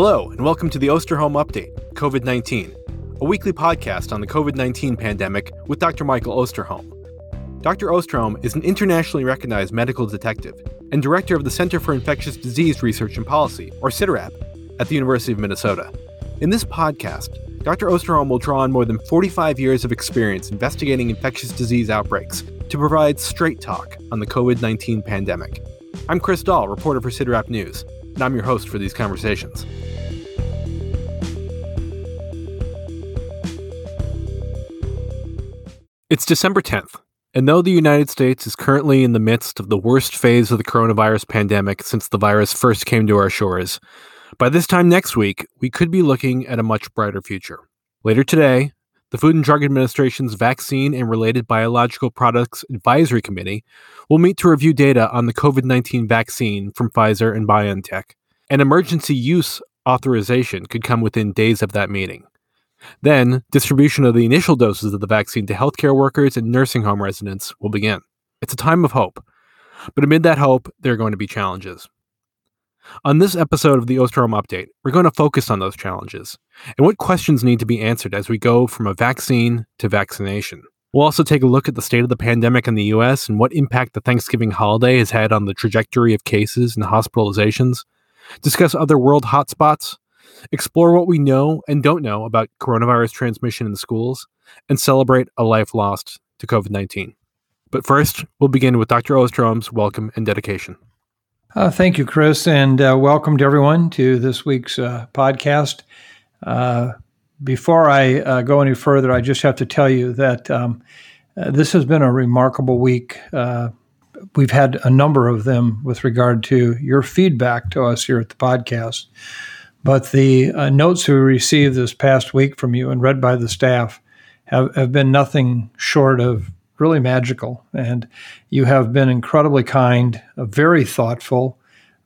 Hello, and welcome to the Osterholm Update, COVID 19, a weekly podcast on the COVID 19 pandemic with Dr. Michael Osterholm. Dr. Osterholm is an internationally recognized medical detective and director of the Center for Infectious Disease Research and Policy, or CIDRAP, at the University of Minnesota. In this podcast, Dr. Osterholm will draw on more than 45 years of experience investigating infectious disease outbreaks to provide straight talk on the COVID 19 pandemic. I'm Chris Dall, reporter for CIDRAP News and I'm your host for these conversations. It's December 10th, and though the United States is currently in the midst of the worst phase of the coronavirus pandemic since the virus first came to our shores, by this time next week, we could be looking at a much brighter future. Later today, the Food and Drug Administration's Vaccine and Related Biological Products Advisory Committee will meet to review data on the COVID 19 vaccine from Pfizer and BioNTech. An emergency use authorization could come within days of that meeting. Then, distribution of the initial doses of the vaccine to healthcare workers and nursing home residents will begin. It's a time of hope. But amid that hope, there are going to be challenges. On this episode of the Osterholm Update, we're going to focus on those challenges and what questions need to be answered as we go from a vaccine to vaccination. We'll also take a look at the state of the pandemic in the US and what impact the Thanksgiving holiday has had on the trajectory of cases and hospitalizations, discuss other world hotspots, explore what we know and don't know about coronavirus transmission in schools, and celebrate a life lost to COVID 19. But first, we'll begin with Dr. Osterholm's welcome and dedication. Uh, thank you, Chris, and uh, welcome to everyone to this week's uh, podcast. Uh, before I uh, go any further, I just have to tell you that um, uh, this has been a remarkable week. we've had a number of them with regard to your feedback to us here at the podcast. But the notes we received this past week from you and read by the staff have, have been nothing short of really magical. And you have been incredibly kind, uh, very thoughtful,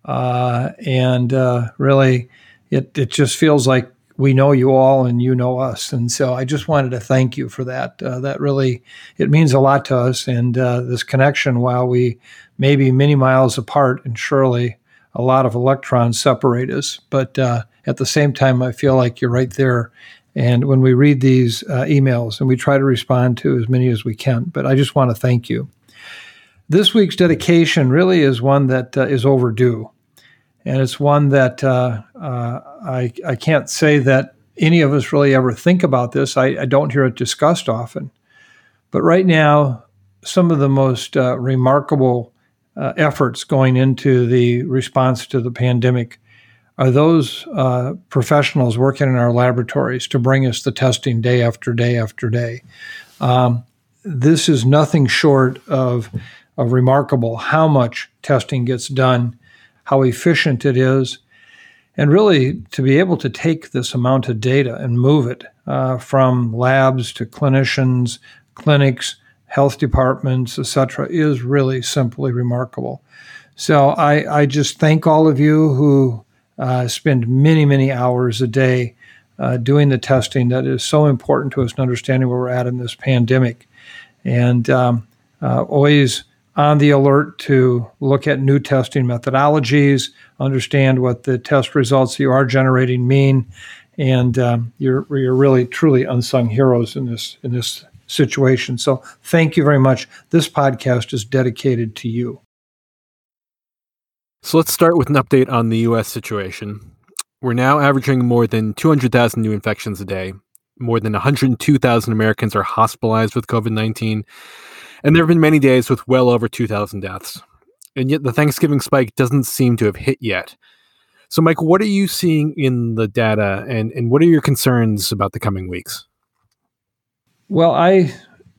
uh, and uh, really, it, it just feels like we know you all and you know us. And so I just wanted to thank you for that. Uh, that really, it means a lot to us. And uh, this connection, while we may be many miles apart and surely a lot of electrons separate us, but uh, at the same time, I feel like you're right there and when we read these uh, emails, and we try to respond to as many as we can, but I just want to thank you. This week's dedication really is one that uh, is overdue. And it's one that uh, uh I, I can't say that any of us really ever think about this. I, I don't hear it discussed often. But right now, some of the most uh, remarkable uh, efforts going into the response to the pandemic are those uh, professionals working in our laboratories to bring us the testing day after day after day. Um, this is nothing short of, of remarkable how much testing gets done, how efficient it is, and really to be able to take this amount of data and move it uh, from labs to clinicians, clinics, health departments, etc., is really simply remarkable. So I, I just thank all of you who uh, spend many, many hours a day uh, doing the testing that is so important to us in understanding where we're at in this pandemic. And um, uh, always on the alert to look at new testing methodologies, understand what the test results you are generating mean, and um, you're, you're really truly unsung heroes in this in this situation. So thank you very much. This podcast is dedicated to you. So let's start with an update on the US situation. We're now averaging more than 200,000 new infections a day. More than 102,000 Americans are hospitalized with COVID 19. And there have been many days with well over 2,000 deaths. And yet the Thanksgiving spike doesn't seem to have hit yet. So, Mike, what are you seeing in the data and, and what are your concerns about the coming weeks? Well, I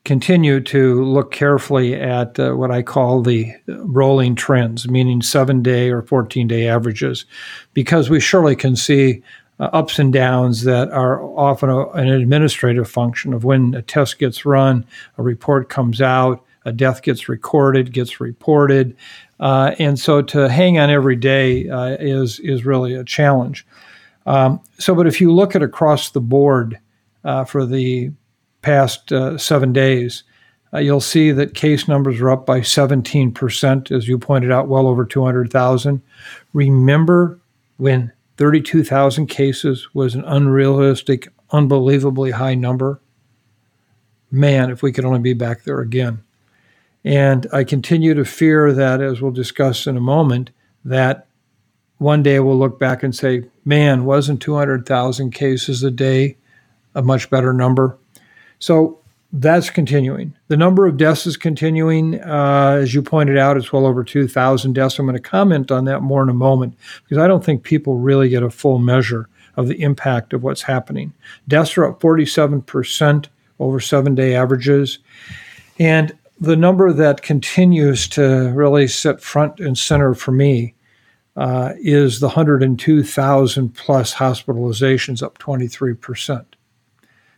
continue to look carefully at uh, what I call the rolling trends, meaning seven day or 14 day averages, because we surely can see uh, ups and downs that are often a, an administrative function of when a test gets run, a report comes out, a death gets recorded, gets reported. Uh, and so to hang on every day uh, is, is really a challenge. Um, so, but if you look at across the board uh, for the past uh, seven days, uh, you'll see that case numbers are up by 17%, as you pointed out, well over 200,000. Remember when 32,000 cases was an unrealistic, unbelievably high number. Man, if we could only be back there again. And I continue to fear that, as we'll discuss in a moment, that one day we'll look back and say, man, wasn't 200,000 cases a day a much better number? So that's continuing. The number of deaths is continuing. Uh, as you pointed out, it's well over 2,000 deaths. I'm going to comment on that more in a moment because I don't think people really get a full measure of the impact of what's happening. Deaths are up 47% over seven day averages. And the number that continues to really sit front and center for me uh, is the 102,000 plus hospitalizations, up 23%.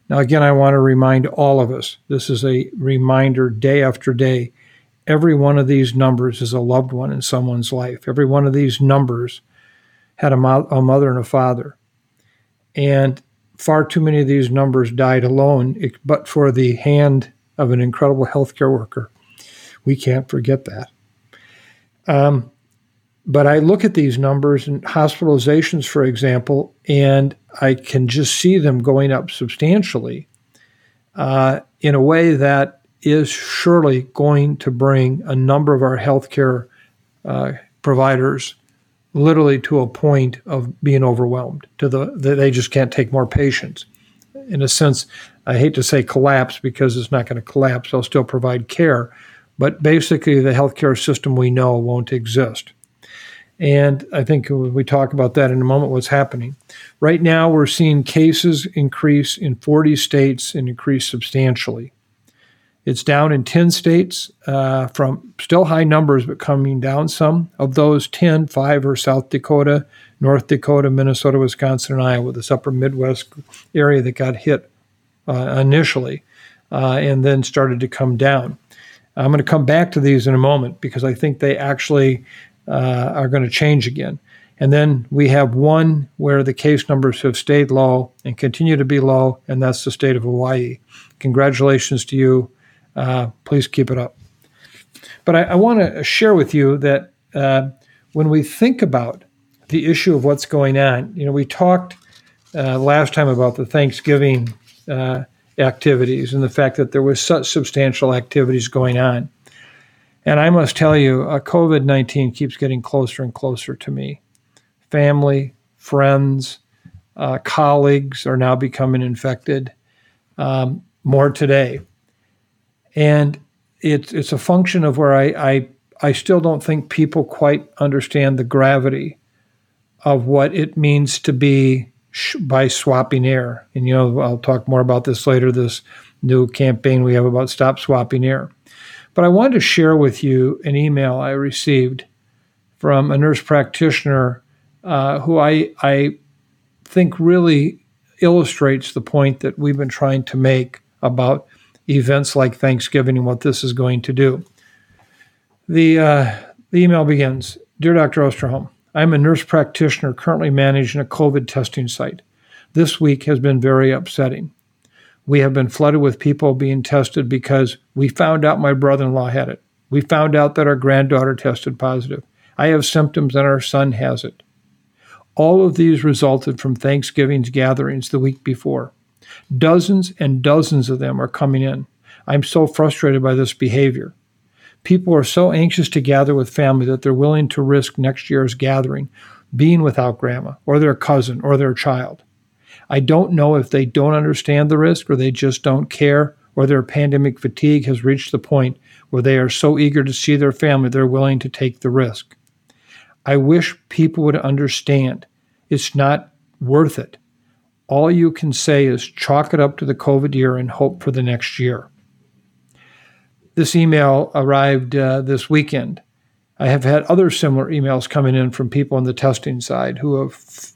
Now, again, I want to remind all of us this is a reminder day after day. Every one of these numbers is a loved one in someone's life. Every one of these numbers had a, mo- a mother and a father. And far too many of these numbers died alone, but for the hand of an incredible healthcare worker. We can't forget that. Um, but I look at these numbers and hospitalizations, for example, and I can just see them going up substantially uh, in a way that is surely going to bring a number of our healthcare uh, providers literally to a point of being overwhelmed to the they just can't take more patients. In a sense i hate to say collapse because it's not going to collapse they'll still provide care but basically the healthcare system we know won't exist and I think we talk about that in a moment, what's happening. Right now, we're seeing cases increase in 40 states and increase substantially. It's down in 10 states uh, from still high numbers, but coming down some. Of those 10, five are South Dakota, North Dakota, Minnesota, Wisconsin, and Iowa, this upper Midwest area that got hit uh, initially uh, and then started to come down. I'm going to come back to these in a moment because I think they actually uh, are going to change again. And then we have one where the case numbers have stayed low and continue to be low, and that's the state of Hawaii. Congratulations to you. Uh, please keep it up. But I, I want to share with you that uh, when we think about the issue of what's going on, you know, we talked uh, last time about the Thanksgiving uh, activities and the fact that there was such substantial activities going on. And I must tell you, uh, COVID 19 keeps getting closer and closer to me. Family, friends, uh, colleagues are now becoming infected. Um, more today. And it's, it's a function of where I, I, I still don't think people quite understand the gravity of what it means to be sh- by swapping air. And, you know, I'll talk more about this later, this new campaign we have about stop swapping air. But I wanted to share with you an email I received from a nurse practitioner uh, who I, I think really illustrates the point that we've been trying to make about events like Thanksgiving and what this is going to do. The, uh, the email begins Dear Dr. Osterholm, I'm a nurse practitioner currently managing a COVID testing site. This week has been very upsetting. We have been flooded with people being tested because we found out my brother in law had it. We found out that our granddaughter tested positive. I have symptoms and our son has it. All of these resulted from Thanksgiving's gatherings the week before. Dozens and dozens of them are coming in. I'm so frustrated by this behavior. People are so anxious to gather with family that they're willing to risk next year's gathering being without grandma or their cousin or their child. I don't know if they don't understand the risk or they just don't care or their pandemic fatigue has reached the point where they are so eager to see their family they're willing to take the risk. I wish people would understand it's not worth it. All you can say is chalk it up to the COVID year and hope for the next year. This email arrived uh, this weekend. I have had other similar emails coming in from people on the testing side who have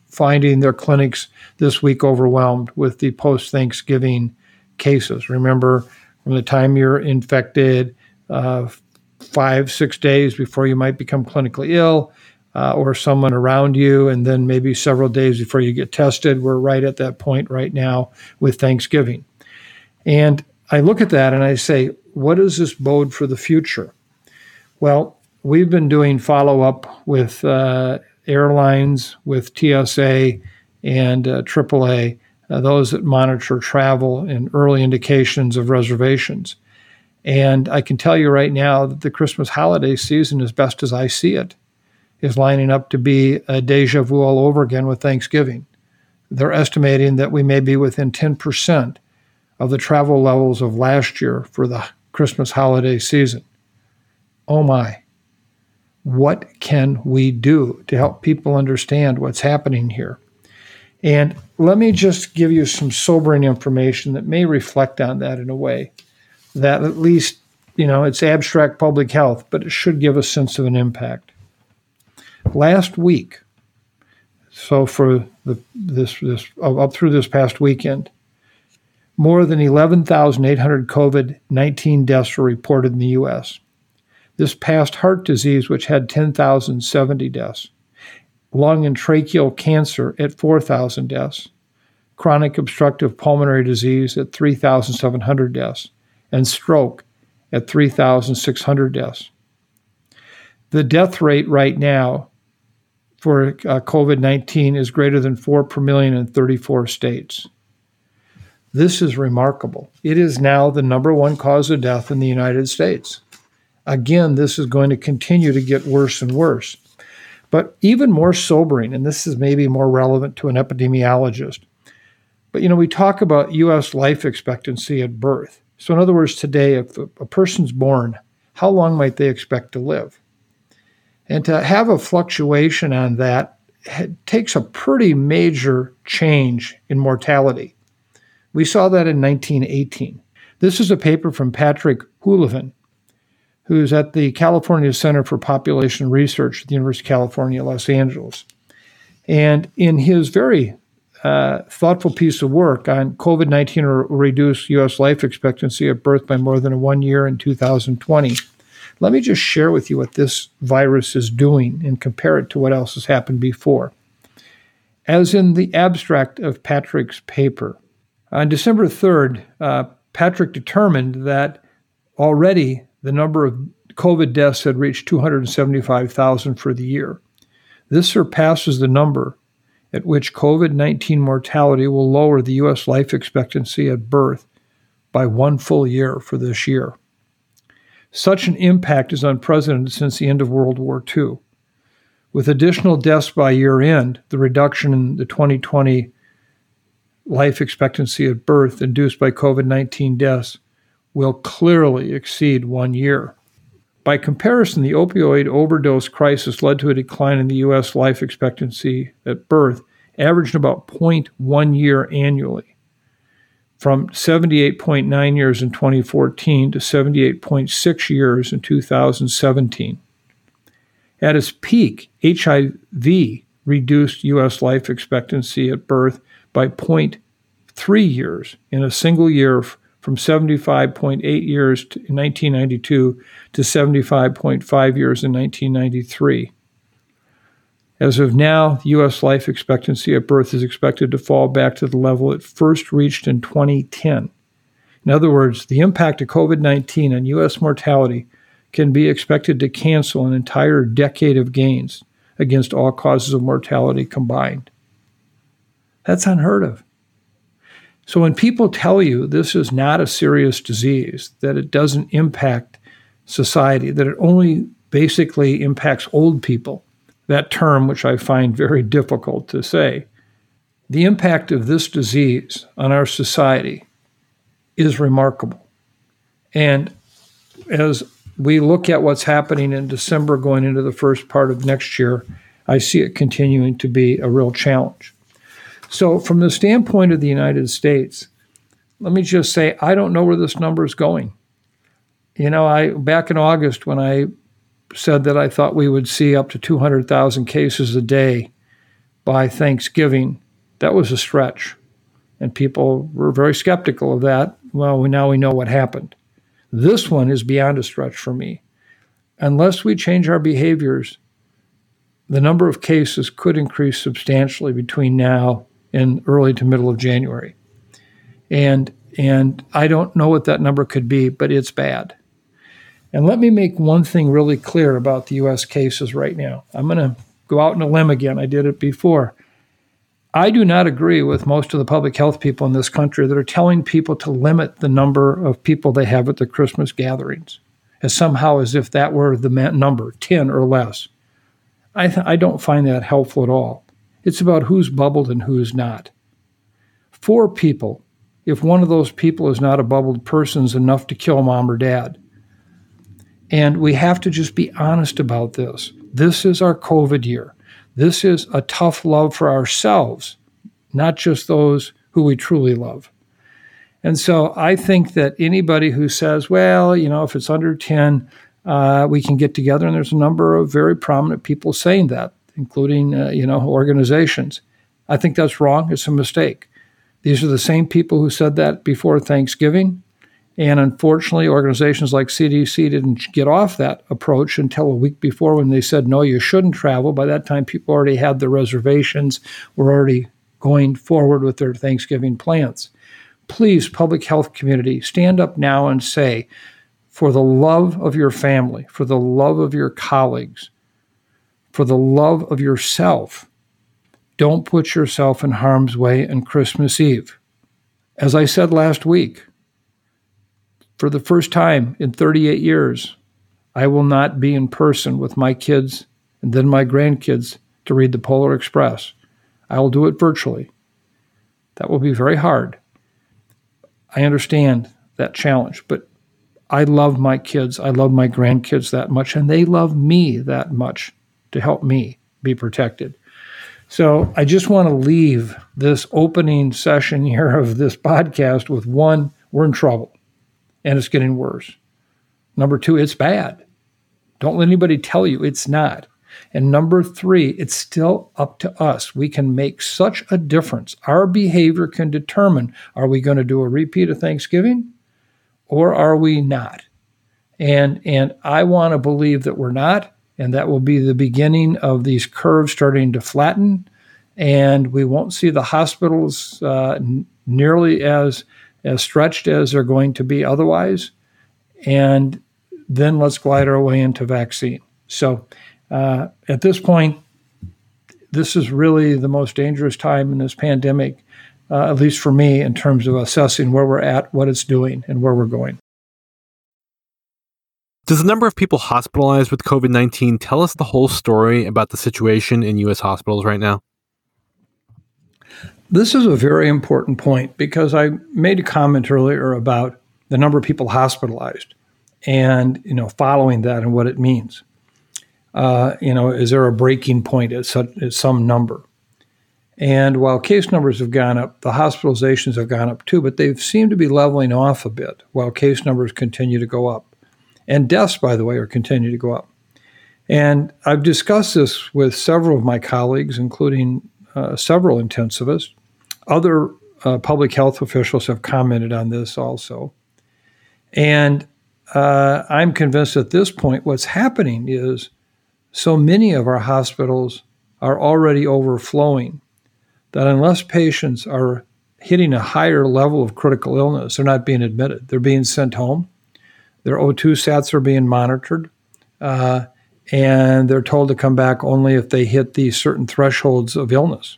finding their clinics this week overwhelmed with the post Thanksgiving cases. Remember, from the time you're infected, uh, five, six days before you might become clinically ill, uh, or someone around you, and then maybe several days before you get tested. We're right at that point right now with Thanksgiving. And I look at that and I say, what does this bode for the future? Well, we've been doing follow up with uh, airlines, with TSA and uh, AAA, uh, those that monitor travel and early indications of reservations. And I can tell you right now that the Christmas holiday season, as best as I see it, is lining up to be a deja vu all over again with Thanksgiving. They're estimating that we may be within 10% of the travel levels of last year for the Christmas holiday season. Oh my. What can we do to help people understand what's happening here? And let me just give you some sobering information that may reflect on that in a way that at least, you know, it's abstract public health, but it should give a sense of an impact. Last week, so for the this this up through this past weekend, more than 11,800 COVID 19 deaths were reported in the U.S. This past heart disease, which had 10,070 deaths, lung and tracheal cancer at 4,000 deaths, chronic obstructive pulmonary disease at 3,700 deaths, and stroke at 3,600 deaths. The death rate right now for uh, COVID 19 is greater than 4 per million in 34 states. This is remarkable. It is now the number one cause of death in the United States. Again, this is going to continue to get worse and worse. But even more sobering, and this is maybe more relevant to an epidemiologist, but you know, we talk about US life expectancy at birth. So, in other words, today, if a person's born, how long might they expect to live? And to have a fluctuation on that takes a pretty major change in mortality. We saw that in 1918. This is a paper from Patrick Heuveline, who's at the California Center for Population Research at the University of California, Los Angeles. And in his very uh, thoughtful piece of work on COVID 19 will reduce U.S. life expectancy at birth by more than one year in 2020. Let me just share with you what this virus is doing and compare it to what else has happened before. As in the abstract of Patrick's paper, on December 3rd, uh, Patrick determined that already the number of COVID deaths had reached 275,000 for the year. This surpasses the number at which COVID 19 mortality will lower the U.S. life expectancy at birth by one full year for this year. Such an impact is unprecedented since the end of World War II. With additional deaths by year end, the reduction in the 2020 life expectancy at birth induced by COVID 19 deaths will clearly exceed one year. By comparison, the opioid overdose crisis led to a decline in the U.S. life expectancy at birth, averaging about 0.1 year annually, from 78.9 years in 2014 to 78.6 years in 2017. At its peak, HIV reduced U.S. life expectancy at birth by 0.3 years in a single year from 75.8 years in 1992 to 75.5 years in 1993. As of now, U.S. life expectancy at birth is expected to fall back to the level it first reached in 2010. In other words, the impact of COVID 19 on U.S. mortality can be expected to cancel an entire decade of gains against all causes of mortality combined. That's unheard of. So when people tell you this is not a serious disease, that it doesn't impact society, that it only basically impacts old people, that term, which I find very difficult to say, the impact of this disease on our society is remarkable. And as we look at what's happening in December going into the first part of next year, I see it continuing to be a real challenge. So, from the standpoint of the United States, let me just say I don't know where this number is going. You know, I back in August when I said that I thought we would see up to 200,000 cases a day by Thanksgiving, that was a stretch. And people were very skeptical of that. Well, now we know what happened. This one is beyond a stretch for me. Unless we change our behaviors, the number of cases could increase substantially between now in early to middle of January. And and I don't know what that number could be, but it's bad. And let me make one thing really clear about the US cases right now. I'm going to go out on a limb again. I did it before. I do not agree with most of the public health people in this country that are telling people to limit the number of people they have at their Christmas gatherings, as somehow as if that were the number, 10 or less. I, th- I don't find that helpful at all. It's about who's bubbled and who's not. Four people, if one of those people is not a bubbled person, is enough to kill mom or dad. And we have to just be honest about this. This is our COVID year. This is a tough love for ourselves, not just those who we truly love. And so I think that anybody who says, well, you know, if it's under 10, uh, we can get together, and there's a number of very prominent people saying that, including, uh, you know, organizations. I think that's wrong. It's a mistake. These are the same people who said that before Thanksgiving. And unfortunately, organizations like CDC didn't get off that approach until a week before when they said, no, you shouldn't travel. By that time, people already had their reservations, were already going forward with their Thanksgiving plans. Please, public health community, stand up now and say, for the love of your family, for the love of your colleagues, for the love of yourself, don't put yourself in harm's way on Christmas Eve. As I said last week, for the first time in 38 years, I will not be in person with my kids and then my grandkids to read the Polar Express. I will do it virtually. That will be very hard. I understand that challenge, but I love my kids. I love my grandkids that much, and they love me that much to help me be protected. So I just want to leave this opening session here of this podcast with one we're in trouble and it's getting worse. Number two, it's bad. Don't let anybody tell you it's not. And number three, it's still up to us. We can make such a difference. Our behavior can determine are we going to do a repeat of Thanksgiving or are we not? And, and I want to believe that we're not, and that will be the beginning of these curves starting to flatten. And we won't see the hospitals uh, n- nearly as as stretched as they're going to be otherwise. And then let's glide our way into vaccine. So uh, at this point, this is really the most dangerous time in this pandemic, uh, at least for me, in terms of assessing where we're at, what it's doing, and where we're going. Does the number of people hospitalized with COVID 19 tell us the whole story about the situation in U.S. hospitals right now? This is a very important point because I made a comment earlier about the number of people hospitalized and you know following that and what it means. Uh, you know, is there a breaking point at, such, at some number? And while case numbers have gone up, the hospitalizations have gone up too, but they've seemed to be leveling off a bit while case numbers continue to go up. And deaths, by the way, are continuing to go up. And I've discussed this with several of my colleagues, including uh, several intensivists. Other uh, public health officials have commented on this also. And uh, I'm convinced at this point what's happening is so many of our hospitals are already overflowing that unless patients are hitting a higher level of critical illness, they're not being admitted. They're being sent home. Their O2 sats are being monitored. Uh, and they're told to come back only if they hit these certain thresholds of illness.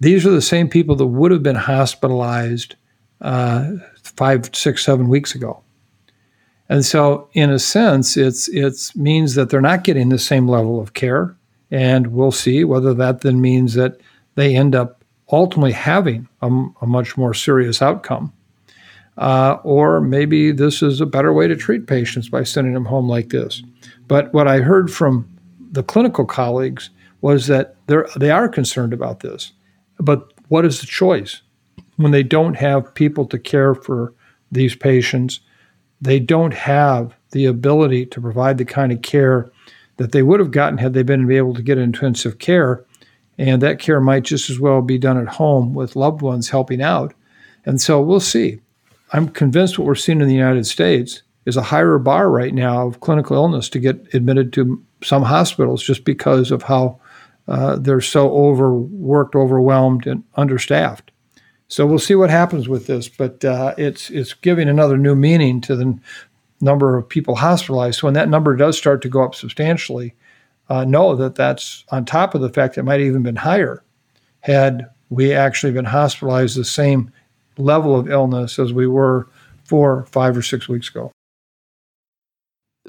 These are the same people that would have been hospitalized uh, five, six, seven weeks ago. And so, in a sense, it's it means that they're not getting the same level of care, and we'll see whether that then means that they end up ultimately having a, a much more serious outcome, uh, or maybe this is a better way to treat patients by sending them home like this. But what I heard from the clinical colleagues was that they they are concerned about this. But what is the choice? When they don't have people to care for these patients, they don't have the ability to provide the kind of care that they would have gotten had they been able to get intensive care. And that care might just as well be done at home with loved ones helping out. And so we'll see. I'm convinced what we're seeing in the United States is a higher bar right now of clinical illness to get admitted to some hospitals just because of how uh, they're so overworked, overwhelmed, and understaffed. So we'll see what happens with this, but uh, it's it's giving another new meaning to the number of people hospitalized. So when that number does start to go up substantially, uh, know that that's on top of the fact that it might have even been higher had we actually been hospitalized the same level of illness as we were four, five, or six weeks ago.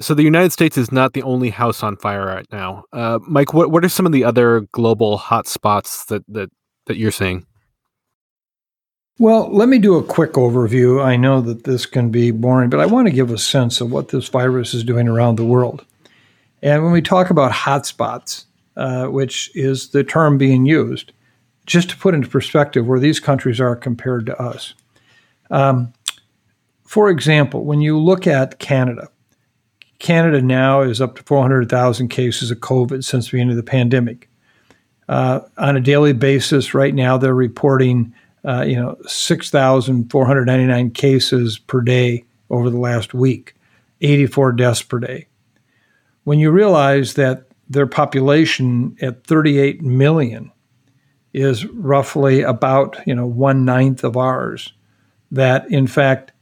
So the United States is not the only house on fire right now. Uh, Mike, what what are some of the other global hotspots that that that you're seeing? Well, let me do a quick overview. I know that this can be boring, but I want to give a sense of what this virus is doing around the world. And when we talk about hotspots, uh, which is the term being used, just to put into perspective where these countries are compared to us. Um, for example, when you look at Canada, Canada now is up to 400,000 cases of COVID since the beginning of the pandemic. Uh, on a daily basis, right now they're reporting, uh, you know, 6,499 cases per day over the last week, 84 deaths per day. When you realize that their population at 38 million is roughly about, you know, one ninth of ours, that in fact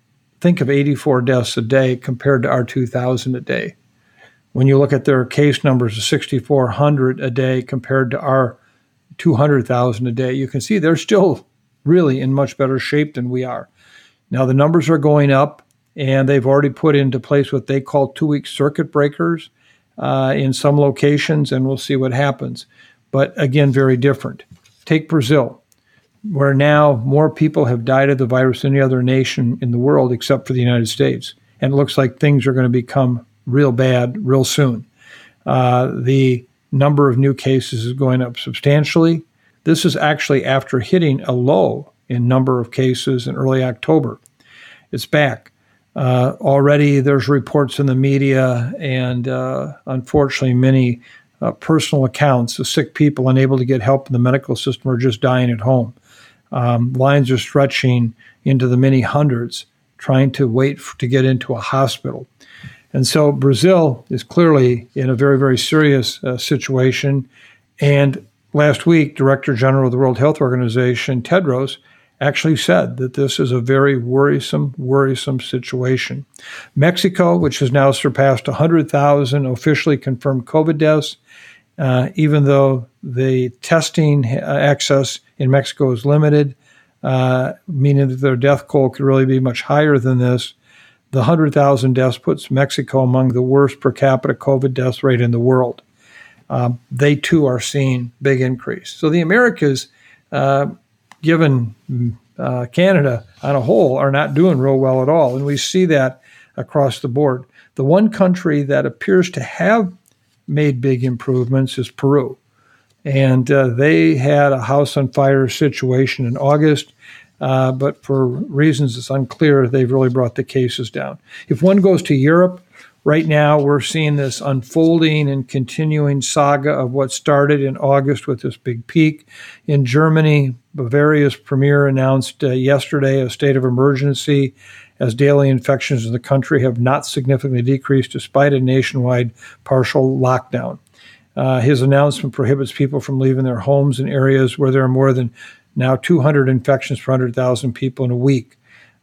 think of 84 deaths a day compared to our 2,000 a day. When you look at their case numbers of 6,400 a day compared to our 200,000 a day, you can see they're still really in much better shape than we are. Now, the numbers are going up, and they've already put into place what they call two week circuit breakers uh, in some locations, and we'll see what happens. But again, very different. Take Brazil where now more people have died of the virus than any other nation in the world except for the United States. And it looks like things are going to become real bad real soon. Uh, the number of new cases is going up substantially. This is actually after hitting a low in number of cases in early October. It's back. Uh, already there's reports in the media and uh, unfortunately many uh, personal accounts of sick people unable to get help in the medical system or just dying at home. Um, lines are stretching into the many hundreds trying to wait for, to get into a hospital. And so Brazil is clearly in a very, very serious uh, situation. And last week, Director General of the World Health Organization, Tedros, actually said that this is a very worrisome, worrisome situation. Mexico, which has now surpassed 100,000 officially confirmed COVID deaths, uh, even though the testing uh, access in Mexico is limited, uh, meaning that their death toll could really be much higher than this. The 100,000 deaths puts Mexico among the worst per capita COVID death rate in the world. Um, they too are seeing big increase. So the Americas, uh, given uh, Canada on a whole, are not doing real well at all, and we see that across the board. The one country that appears to have made big improvements is Peru. And uh, they had a house on fire situation in August, uh, but for reasons it's unclear, they've really brought the cases down. If one goes to Europe, right now we're seeing this unfolding and continuing saga of what started in August with this big peak. In Germany, Bavaria's premier announced uh, yesterday a state of emergency as daily infections in the country have not significantly decreased despite a nationwide partial lockdown. Uh, his announcement prohibits people from leaving their homes in areas where there are more than now 200 infections per 100,000 people in a week.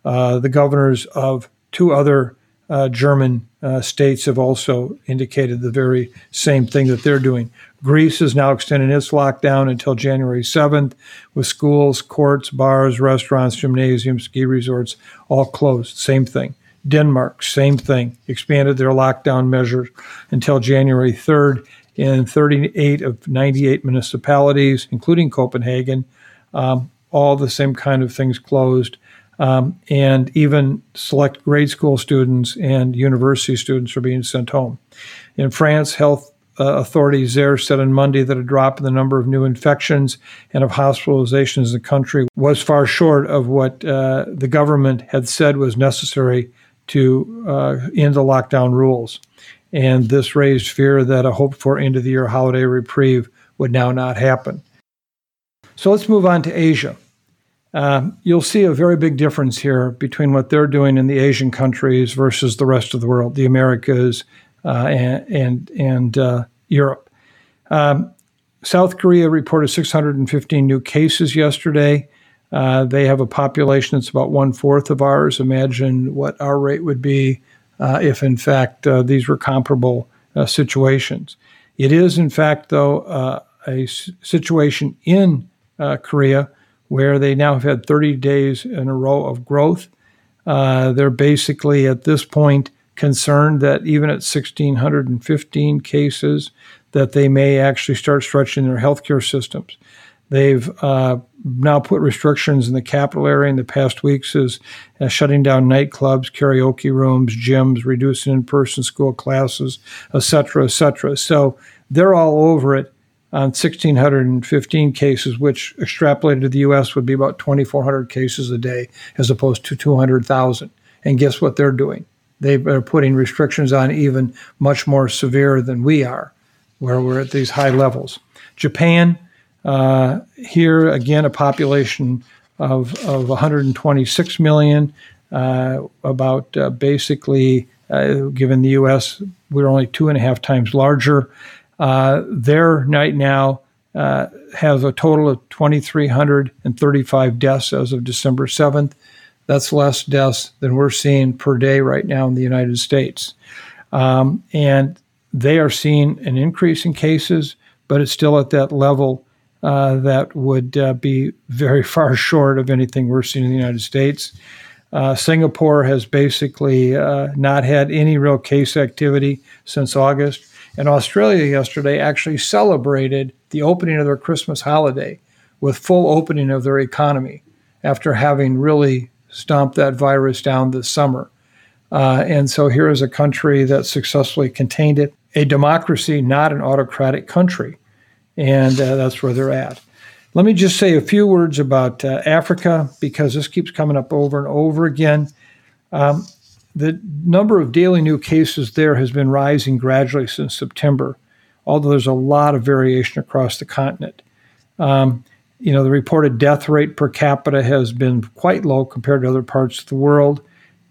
Uh, the governors of two other uh, German uh, states have also indicated the very same thing that they're doing. Greece is now extending its lockdown until January 7th, with schools, courts, bars, restaurants, gymnasiums, ski resorts all closed. Same thing. Denmark, same thing, expanded their lockdown measures until January 3rd in 38 of 98 municipalities, including Copenhagen. Um, all the same kind of things closed. Um, and even select grade school students and university students are being sent home. In France, health uh, authorities there said on Monday that a drop in the number of new infections and of hospitalizations in the country was far short of what uh, the government had said was necessary to uh, end the lockdown rules. And this raised fear that a hoped for end of the year holiday reprieve would now not happen. So let's move on to Asia. Uh, you'll see a very big difference here between what they're doing in the Asian countries versus the rest of the world, the Americas, uh, and and, and uh, Europe. Um, South Korea reported 615 new cases yesterday. Uh, they have a population that's about one fourth of ours. Imagine what our rate would be uh, if, in fact, these were comparable situations. It is, in fact, though, a situation in uh, Korea where they now have had 30 days in a row of growth. Uh, they're basically at this point concerned that even at 1,615 cases, that they may actually start stretching their healthcare systems. They've uh, now put restrictions in the capital area in the past weeks is shutting down nightclubs, karaoke rooms, gyms, reducing in-person school classes, et cetera, et cetera. So they're all over it on 1,615 cases, which extrapolated to the U.S. would be about 2,400 cases a day as opposed to 200,000. And guess what they're doing? They are putting restrictions on even much more severe than we are, where we're at these high levels. Japan, uh, here again, a population of, of 126 million, uh, about uh, basically, uh, given the U.S., we're only two and a half times larger. Uh, there right now uh, has a total of 2,335 deaths as of December 7th. That's less deaths than we're seeing per day right now in the United States. Um, and they are seeing an increase in cases, but it's still at that level uh, that would uh, be very far short of anything we're seeing in the United States. Uh, Singapore has basically uh, not had any real case activity since August. And Australia yesterday actually celebrated the opening of their Christmas holiday with full opening of their economy after having really stomped that virus down this summer. Uh, and so here is a country that successfully contained it, a democracy, not an autocratic country. And uh, that's where they're at. Let me just say a few words about uh, Africa because this keeps coming up over and over again. Um, the number of daily new cases there has been rising gradually since September, although there's a lot of variation across the continent. Um, you know, the reported death rate per capita has been quite low compared to other parts of the world,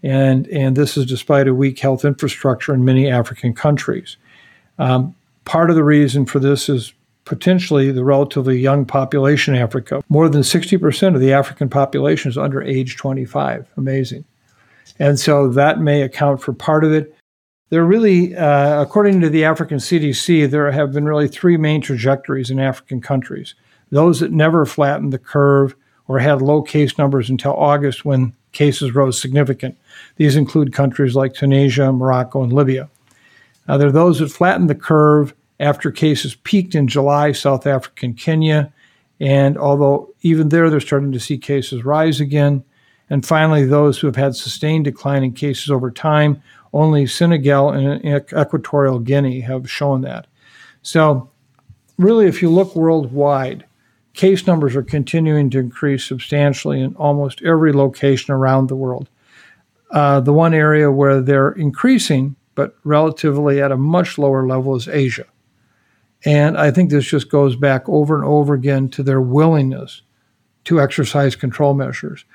and and this is despite a weak health infrastructure in many African countries. Um, part of the reason for this is potentially the relatively young population in Africa. More than 60% of the African population is under age 25. Amazing. And so that may account for part of it. There really, uh, according to the African CDC, there have been really three main trajectories in African countries. Those that never flattened the curve or had low case numbers until August when cases rose significant. These include countries like Tunisia, Morocco, and Libya. Now, there are those that flattened the curve after cases peaked in July, South Africa and Kenya. And although even there, they're starting to see cases rise again. And finally, those who have had sustained decline in cases over time, only Senegal and Equatorial Guinea have shown that. So, really, if you look worldwide, case numbers are continuing to increase substantially in almost every location around the world. Uh, the one area where they're increasing, but relatively at a much lower level, is Asia. And I think this just goes back over and over again to their willingness to exercise control measures.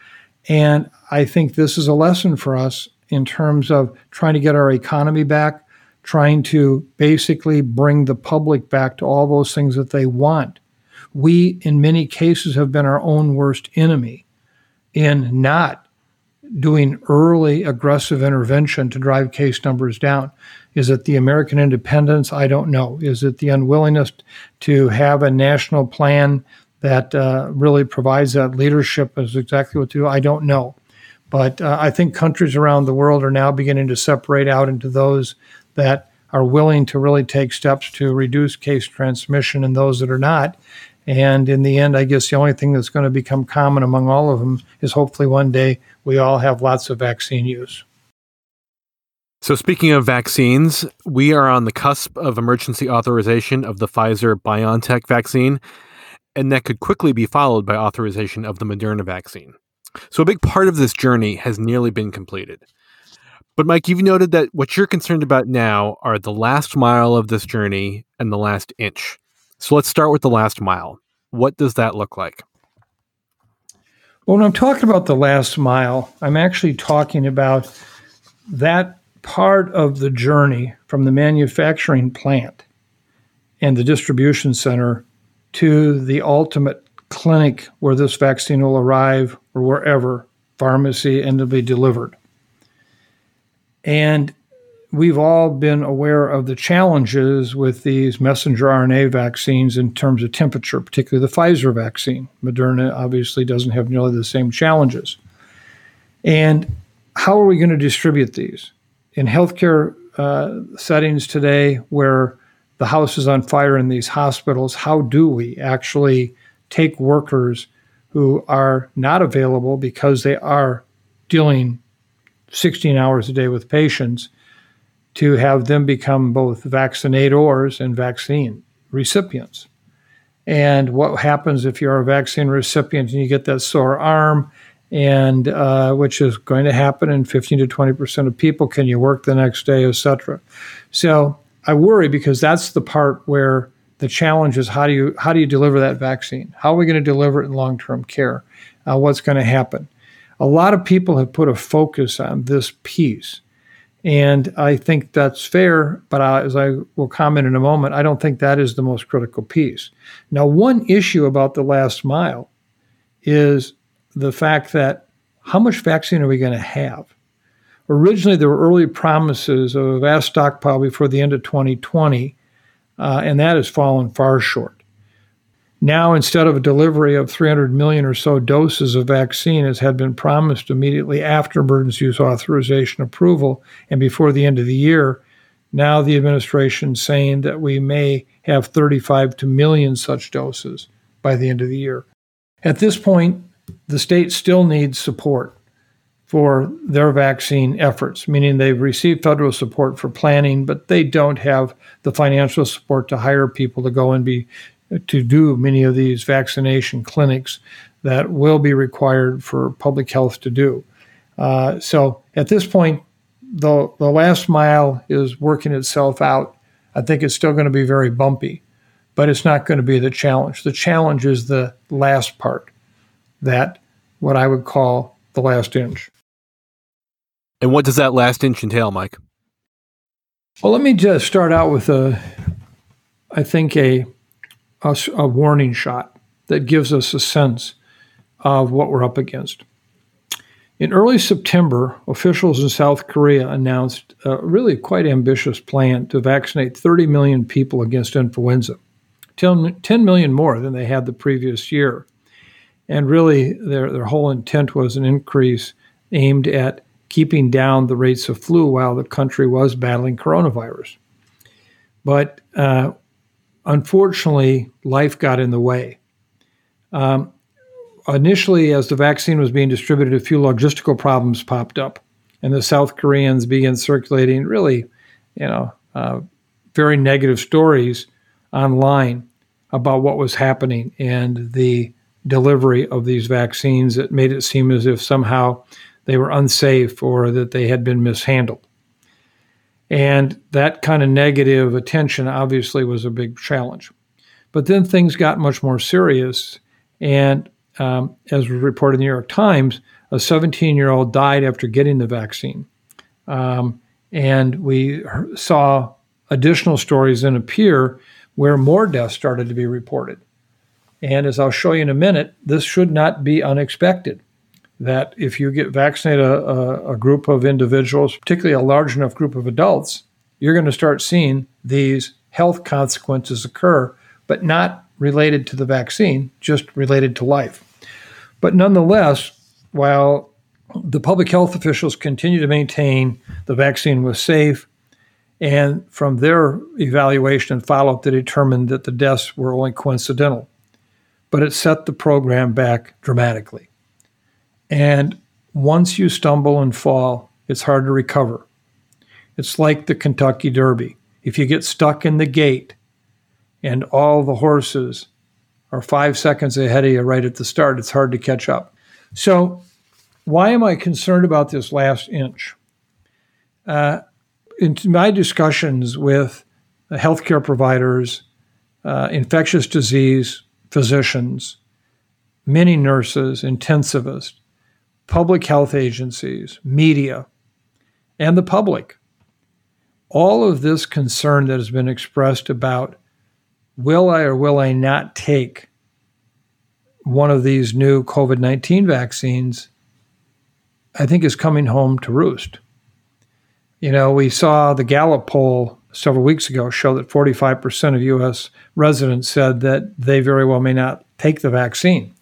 And I think this is a lesson for us in terms of trying to get our economy back, trying to basically bring the public back to all those things that they want. We, in many cases, have been our own worst enemy in not doing early aggressive intervention to drive case numbers down. Is it the American independence? I don't know. Is it the unwillingness to have a national plan that uh, really provides that leadership is exactly what to do? I don't know. But uh, I think countries around the world are now beginning to separate out into those that are willing to really take steps to reduce case transmission and those that are not. And in the end, I guess the only thing that's going to become common among all of them is hopefully one day we all have lots of vaccine use. So, speaking of vaccines, we are on the cusp of emergency authorization of the Pfizer BioNTech vaccine, and that could quickly be followed by authorization of the Moderna vaccine. So, a big part of this journey has nearly been completed. But, Mike, you've noted that what you're concerned about now are the last mile of this journey and the last inch. So, let's start with the last mile. What does that look like? Well, when I'm talking about the last mile, I'm actually talking about that part of the journey from the manufacturing plant and the distribution center to the ultimate clinic where this vaccine will arrive or wherever, pharmacy, and to be delivered. And we've all been aware of the challenges with these messenger RNA vaccines in terms of temperature, particularly the Pfizer vaccine. Moderna obviously doesn't have nearly the same challenges. And how are we going to distribute these? In healthcare uh, settings today, where the house is on fire in these hospitals, how do we actually take workers who are not available because they are dealing 16 hours a day with patients to have them become both vaccinators and vaccine recipients. And what happens if you're a vaccine recipient and you get that sore arm, and uh, which is going to happen in 15 to 20 percent of people? Can you work the next day, etc. So I worry because that's the part where the challenge is how do you how do you deliver that vaccine? How are we going to deliver it in long term care? Uh, what's going to happen? A lot of people have put a focus on this piece and I think that's fair, but uh, as I will comment in a moment, I don't think that is the most critical piece. Now, one issue about the last mile is the fact that how much vaccine are we going to have? Originally, there were early promises of a vast stockpile before the end of 2020, uh, and that has fallen far short. Now, instead of a delivery of 300 million or so doses of vaccine, as had been promised immediately after emergency use authorization approval and before the end of the year, now the administration saying that we may have 35 to million such doses by the end of the year. At this point, the state still needs support for their vaccine efforts, meaning they've received federal support for planning, but they don't have the financial support to hire people to go and be to do many of these vaccination clinics that will be required for public health to do. Uh, so at this point, the, the last mile is working itself out. I think it's still going to be very bumpy, but it's not going to be the challenge. The challenge is the last part, that what I would call the last inch. And what does that last inch entail, Mike? Well, let me just start out with a, I think, a a, a warning shot that gives us a sense of what we're up against. In early September, officials in South Korea announced a really quite ambitious plan to vaccinate 30 million people against influenza, 10, 10 million more than they had the previous year. And really, their, their whole intent was an increase aimed at keeping down the rates of flu while the country was battling coronavirus. But uh, unfortunately, life got in the way. Um, initially, as the vaccine was being distributed, a few logistical problems popped up, and the South Koreans began circulating really, you know, uh, very negative stories online about what was happening and the delivery of these vaccines. It made it seem as if somehow they were unsafe or that they had been mishandled. And that kind of negative attention obviously was a big challenge. But then things got much more serious. And um, as was reported in the New York Times, a 17 year old died after getting the vaccine. Um, and we saw additional stories then appear where more deaths started to be reported. And as I'll show you in a minute, this should not be unexpected that if you get vaccinated a, a, a group of individuals, particularly a large enough group of adults, you're going to start seeing these health consequences occur, but not related to the vaccine, just related to life. But nonetheless, while the public health officials continue to maintain the vaccine was safe, and from their evaluation and follow up, they determined that the deaths were only coincidental. But it set the program back dramatically. And once you stumble and fall, it's hard to recover. It's like the Kentucky Derby. If you get stuck in the gate and all the horses are five seconds ahead of you right at the start, it's hard to catch up. So, why am I concerned about this last inch? Uh, in my discussions with healthcare providers, uh, infectious disease physicians, many nurses, intensivists, public health agencies, media, and the public. All of this concern that has been expressed about will I or will I not take one of these new COVID 19 vaccines, I think is coming home to roost. You know, we saw the Gallup poll several weeks ago show that 45% of U.S. residents said that they very well may not take the vaccine.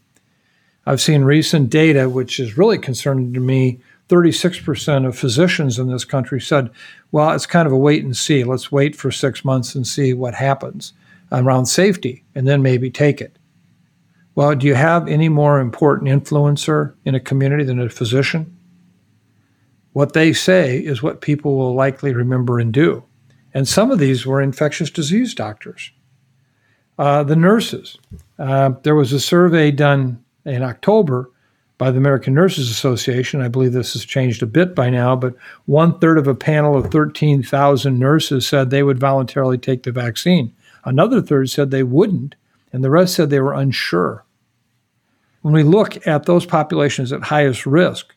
I've seen recent data, which is really concerning to me. 36% of physicians in this country said, well, it's kind of a wait and see. Let's wait for six months and see what happens around safety and then maybe take it. Well, do you have any more important influencer in a community than a physician? What they say is what people will likely remember and do. And some of these were infectious disease doctors. Uh, the nurses. Uh, there was a survey done in October by the American Nurses Association. I believe this has changed a bit by now, but one third of a panel of 13,000 nurses said they would voluntarily take the vaccine. Another third said they wouldn't, and the rest said they were unsure. When we look at those populations at highest risk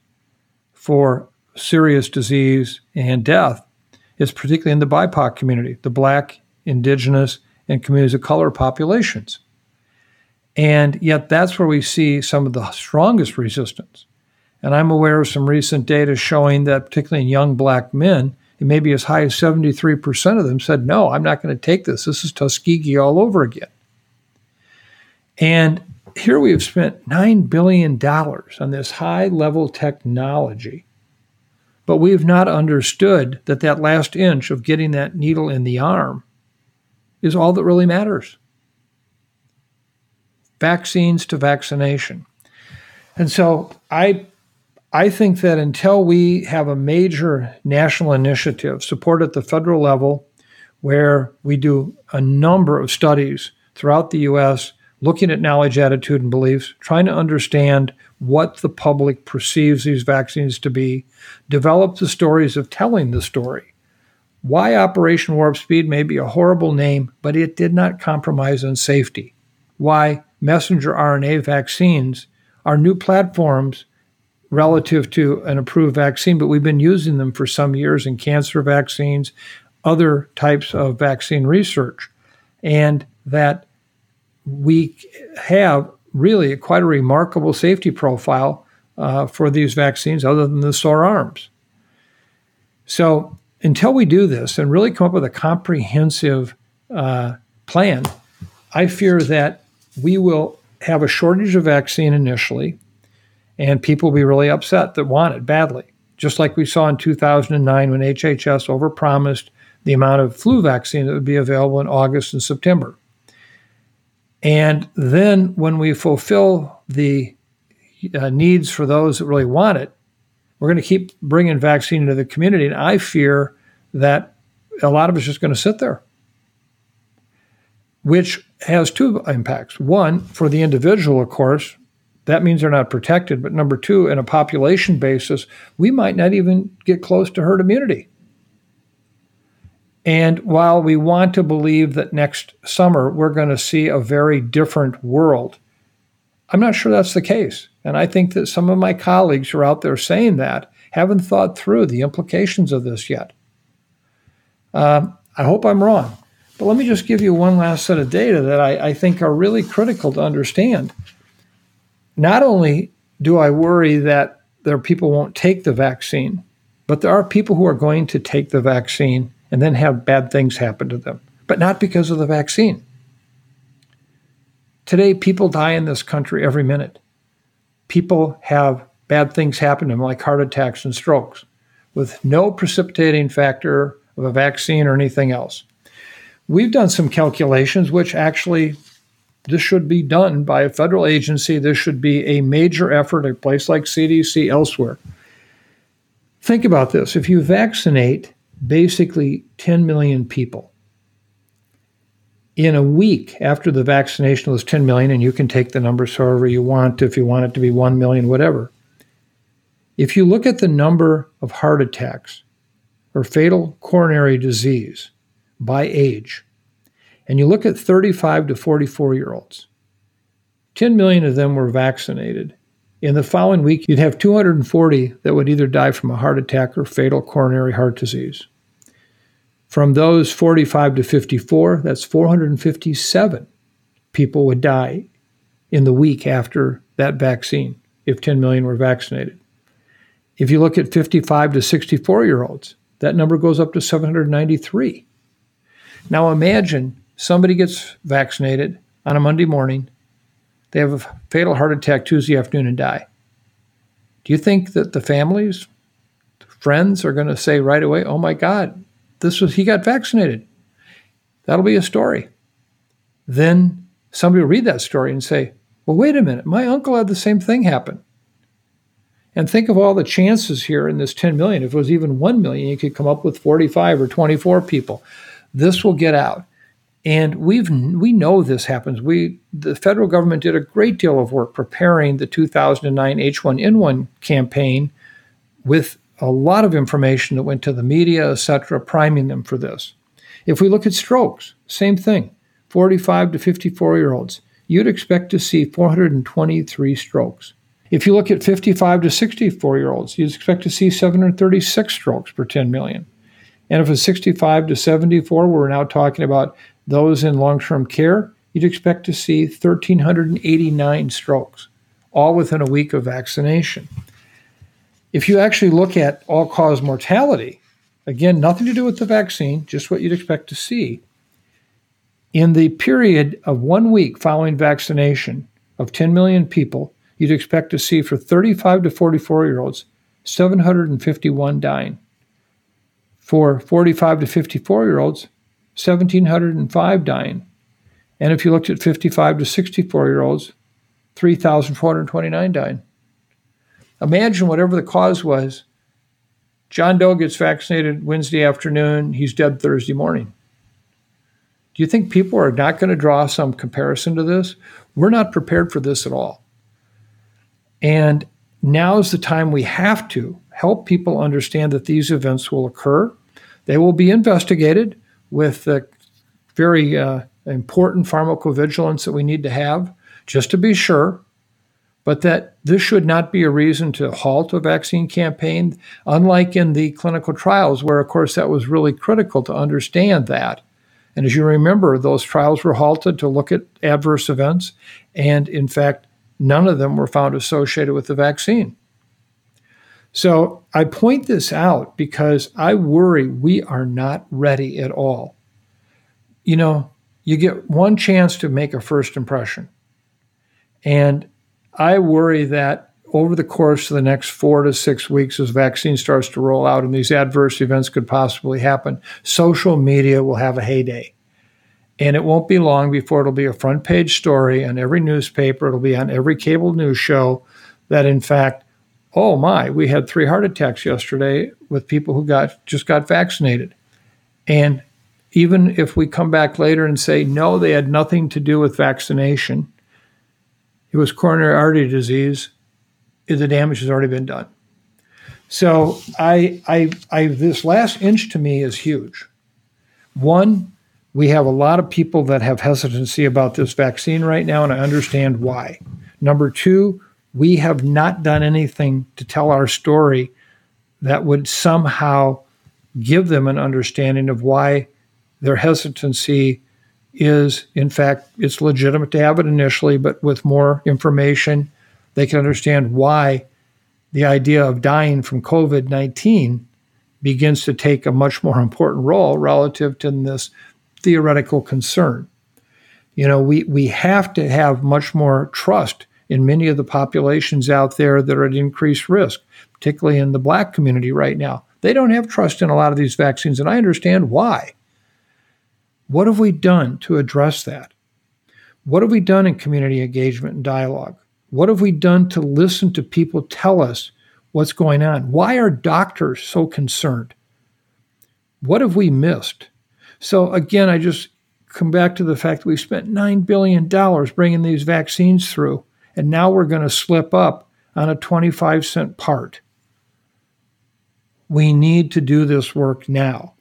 for serious disease and death, it's particularly in the BIPOC community, the Black, Indigenous, and communities of color populations. And yet, that's where we see some of the strongest resistance. And I'm aware of some recent data showing that, particularly in young black men, it may be as high as 73% of them said, No, I'm not going to take this. This is Tuskegee all over again. And here we have spent $9 billion on this high level technology, but we have not understood that that last inch of getting that needle in the arm is all that really matters vaccines to vaccination. And so I I think that until we have a major national initiative supported at the federal level where we do a number of studies throughout the US looking at knowledge, attitude, and beliefs, trying to understand what the public perceives these vaccines to be, develop the stories of telling the story. Why Operation Warp Speed may be a horrible name, but it did not compromise on safety. Why messenger RNA vaccines are new platforms relative to an approved vaccine, but we've been using them for some years in cancer vaccines, other types of vaccine research, and that we have really quite a remarkable safety profile uh, for these vaccines, other than the sore arms. So, until we do this and really come up with a comprehensive uh, plan, I fear that we will have a shortage of vaccine initially, and people will be really upset that want it badly. Just like we saw in 2009 when HHS overpromised the amount of flu vaccine that would be available in August and September. And then when we fulfill the uh, needs for those that really want it, we're going to keep bringing vaccine into the community. And I fear that a lot of it's just going to sit there which has two impacts. One, for the individual, of course, that means they're not protected. But number two, in a population basis, we might not even get close to herd immunity. And while we want to believe that next summer we're going to see a very different world, I'm not sure that's the case. And I think that some of my colleagues who are out there saying that haven't thought through the implications of this yet. Uh, I hope I'm wrong. But let me just give you one last set of data that I, I think are really critical to understand. Not only do I worry that there are people won't take the vaccine, but there are people who are going to take the vaccine and then have bad things happen to them, but not because of the vaccine. Today, people die in this country every minute. People have bad things happen to them, like heart attacks and strokes, with no precipitating factor of a vaccine or anything else. We've done some calculations, which actually this should be done by a federal agency. This should be a major effort, a place like CDC elsewhere. Think about this if you vaccinate basically 10 million people in a week after the vaccination those 10 million, and you can take the numbers however you want, if you want it to be 1 million, whatever. If you look at the number of heart attacks or fatal coronary disease by age, and you look at 35 to 44 year olds, 10 million of them were vaccinated. In the following week, you'd have 240 that would either die from a heart attack or fatal coronary heart disease. From those 45 to 54, that's 457 people would die in the week after that vaccine if 10 million were vaccinated. If you look at 55 to 64 year olds, that number goes up to 793. Now imagine somebody gets vaccinated on a Monday morning, they have a fatal heart attack Tuesday afternoon and die. Do you think that the families, friends are going to say right away, "Oh my God, this was he got vaccinated"? That'll be a story. Then somebody will read that story and say, "Well, wait a minute, my uncle had the same thing happen." And think of all the chances here in this 10 million. If it was even 1 million, you could come up with 45 or 24 people. This will get out. And we've we know this happens. We the federal government did a great deal of work preparing the 2009 H1N1 campaign with a lot of information that went to the media, et cetera, priming them for this. If we look at strokes, same thing. 45 to 54 year olds, you'd expect to see 423 strokes. If you look at 55 to 64 year olds, you'd expect to see 736 strokes per 10 million. And if it's 65 to 74, we're now talking about those in long term care, you'd expect to see 1,389 strokes, all within a week of vaccination. If you actually look at all cause mortality, again, nothing to do with the vaccine, just what you'd expect to see. In the period of one week following vaccination of 10 million people, you'd expect to see for 35 to 44 year olds 751 dying. For 45 to 54 year olds, 1,705 dying. And if you looked at 55 to 64 year olds, 3,429 dying. Imagine whatever the cause was. John Doe gets vaccinated Wednesday afternoon, he's dead Thursday morning. Do you think people are not going to draw some comparison to this? We're not prepared for this at all. And now is the time we have to help people understand that these events will occur. They will be investigated with the very uh, important pharmacovigilance that we need to have, just to be sure. But that this should not be a reason to halt a vaccine campaign, unlike in the clinical trials, where, of course, that was really critical to understand that. And as you remember, those trials were halted to look at adverse events. And in fact, none of them were found associated with the vaccine. So I point this out because I worry we are not ready at all. You know, you get one chance to make a first impression. And I worry that over the course of the next four to six weeks, as vaccine starts to roll out and these adverse events could possibly happen, social media will have a heyday. And it won't be long before it'll be a front page story on every newspaper, it'll be on every cable news show that, in fact, oh my, we had three heart attacks yesterday with people who got just got vaccinated. And even if we come back later and say, no, they had nothing to do with vaccination, it was coronary artery disease, eh, the damage has already been done. So I, I, I, this last inch to me is huge. One, we have a lot of people that have hesitancy about this vaccine right now, and I understand why. Number two, we have not done anything to tell our story that would somehow give them an understanding of why their hesitancy is in fact it's legitimate to have it initially but with more information they can understand why the idea of dying from covid-19 begins to take a much more important role relative to this theoretical concern. You know we, we have to have much more trust in many of the populations out there that are at increased risk, particularly in the black community right now. They don't have trust in a lot of these vaccines, and I understand why. What have we done to address that? What have we done in community engagement and dialogue? What have we done to listen to people tell us what's going on? Why are doctors so concerned? What have we missed? So, again, I just come back to the fact that we spent $9 billion bringing these vaccines through and now we're going to slip up on a 25 cent part. We need to do this work now.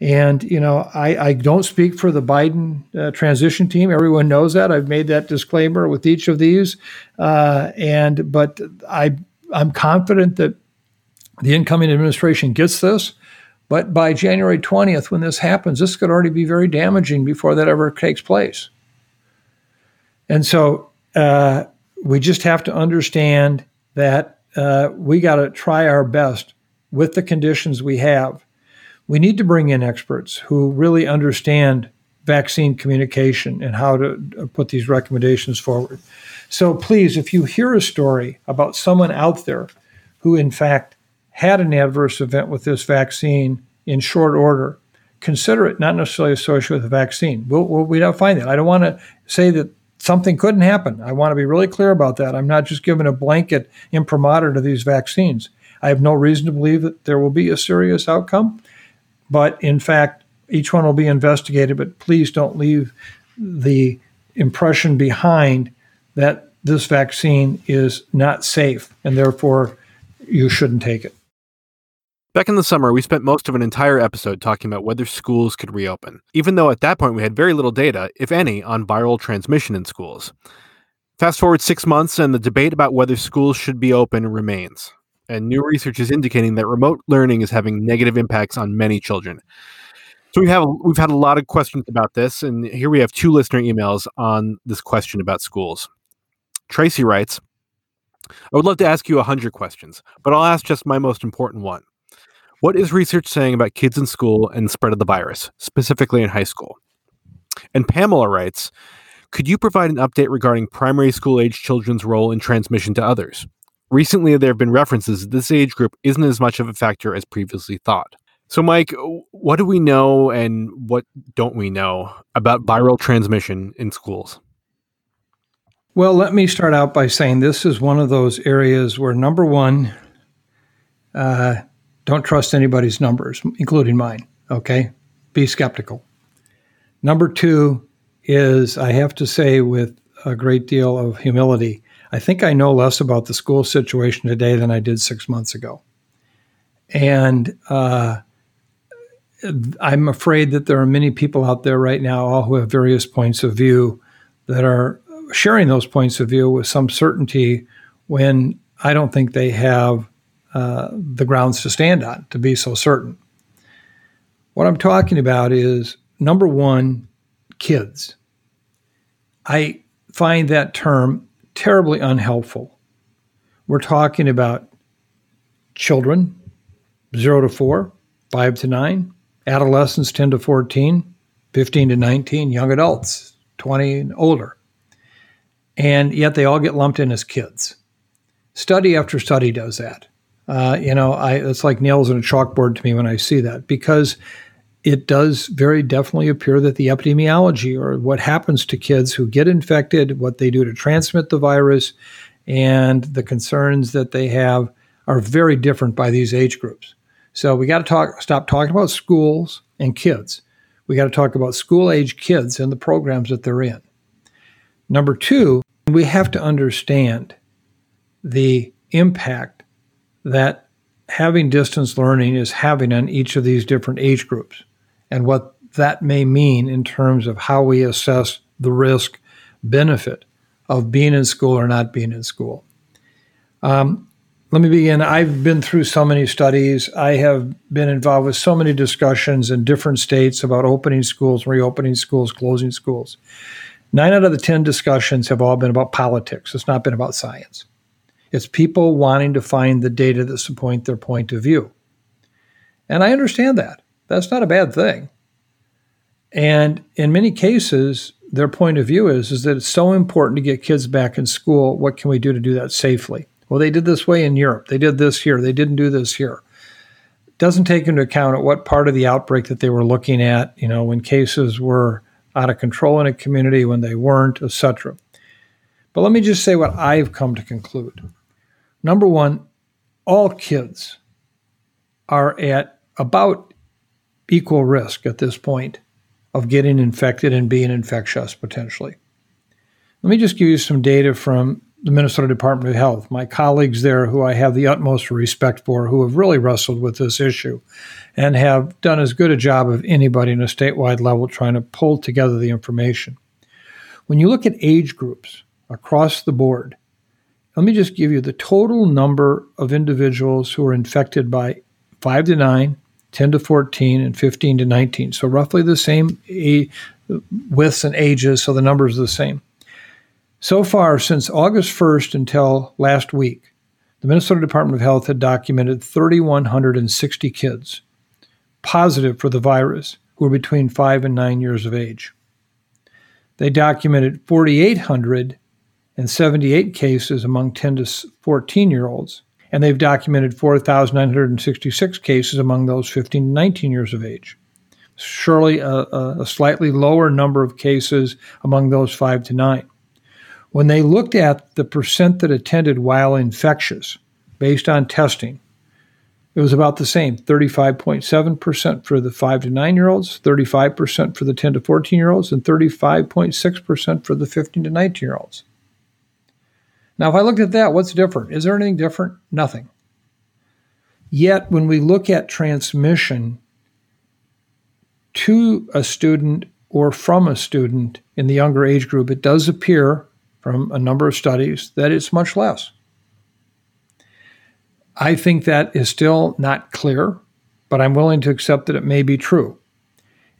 And, you know, I, I don't speak for the Biden uh, transition team. Everyone knows that. I've made that disclaimer with each of these. Uh, and, but I, I'm confident that the incoming administration gets this. But by January 20th, when this happens, this could already be very damaging before that ever takes place. And so, uh, we just have to understand that uh, we got to try our best with the conditions we have We need to bring in experts who really understand vaccine communication and how to put these recommendations forward. So please, if you hear a story about someone out there who, in fact, had an adverse event with this vaccine in short order, consider it not necessarily associated with the vaccine. We'll, we'll, we don't find that. I don't want to say that something couldn't happen. I want to be really clear about that. I'm not just giving a blanket imprimatur to these vaccines. I have no reason to believe that there will be a serious outcome, but in fact, each one will be investigated. But please don't leave the impression behind that this vaccine is not safe and therefore you shouldn't take it. Back in the summer, we spent most of an entire episode talking about whether schools could reopen, even though at that point we had very little data, if any, on viral transmission in schools. Fast forward six months, and the debate about whether schools should be open remains. And new research is indicating that remote learning is having negative impacts on many children. So we have we've had a lot of questions about this, and here we have two listener emails on this question about schools. Tracy writes, "I would love to ask you a hundred questions, but I'll ask just my most important one. What is research saying about kids in school and the spread of the virus, specifically in high school? And Pamela writes, could you provide an update regarding primary school age children's role in transmission to others? Recently, there have been references that this age group isn't as much of a factor as previously thought. So, Mike, what do we know and what don't we know about viral transmission in schools? Well, let me start out by saying this is one of those areas where, number one, uh, don't trust anybody's numbers, including mine. Okay. Be skeptical. Number two is I have to say, with a great deal of humility, I think I know less about the school situation today than I did six months ago. And uh, I'm afraid that there are many people out there right now, all who have various points of view, that are sharing those points of view with some certainty when I don't think they have uh, the grounds to stand on to be so certain. What I'm talking about is number one, kids. I find that term terribly unhelpful. We're talking about children, zero to four, five to nine, adolescents, 10 to 14, 15 to 19, young adults, 20 and older. And yet they all get lumped in as kids. Study after study does that. Uh, you know, I, it's like nails in a chalkboard to me when I see that because it does very definitely appear that the epidemiology or what happens to kids who get infected, what they do to transmit the virus, and the concerns that they have are very different by these age groups. So we got to talk, stop talking about schools and kids. We got to talk about school age kids and the programs that they're in. Number two, we have to understand the impact that having distance learning is having on each of these different age groups and what that may mean in terms of how we assess the risk benefit of being in school or not being in school. Um, let me begin. I've been through so many studies. I have been involved with so many discussions in different states about opening schools, reopening schools, closing schools. Nine out of the 10 discussions have all been about politics. It's not been about science. It's people wanting to find the data that support their point of view. And I understand that. That's not a bad thing. And in many cases, their point of view is, is that it's so important to get kids back in school. What can we do to do that safely? Well, they did this way in Europe. They did this here. They didn't do this here. Doesn't take into account at what part of the outbreak that they were looking at, you know, when cases were out of control in a community, when they weren't, etc. But let me just say what I've come to conclude. Number one, all kids are at about equal risk at this point of getting infected and being infectious potentially. Let me just give you some data from the Minnesota Department of Health. My colleagues there, who I have the utmost respect for, who have really wrestled with this issue and have done as good a job of anybody in a statewide level trying to pull together the information. When you look at age groups across the board, let me just give you the total number of individuals who are infected by 5 to 9, 10 to 14, and 15 to 19. So roughly the same widths and ages, so the numbers are the same. So far, since August 1st until last week, the Minnesota Department of Health had documented 3,160 kids positive for the virus who were between 5 and 9 years of age. They documented 4,878 cases among 10 to 14 year olds, and they've documented 4,966 cases among those 15 to 19 years of age. Surely a, a, slightly lower number of cases among those 5 to 9. When they looked at the percent that attended while infectious, based on testing, it was about the same 35.7% for the 5 to 9 year olds, 35% for the 10 to 14 year olds, and 35.6% for the 15 to 19 year olds. Now, if I looked at that, what's different? Is there anything different? Nothing. Yet, when we look at transmission to a student or from a student in the younger age group, it does appear from a number of studies that it's much less. I think that is still not clear, but I'm willing to accept that it may be true.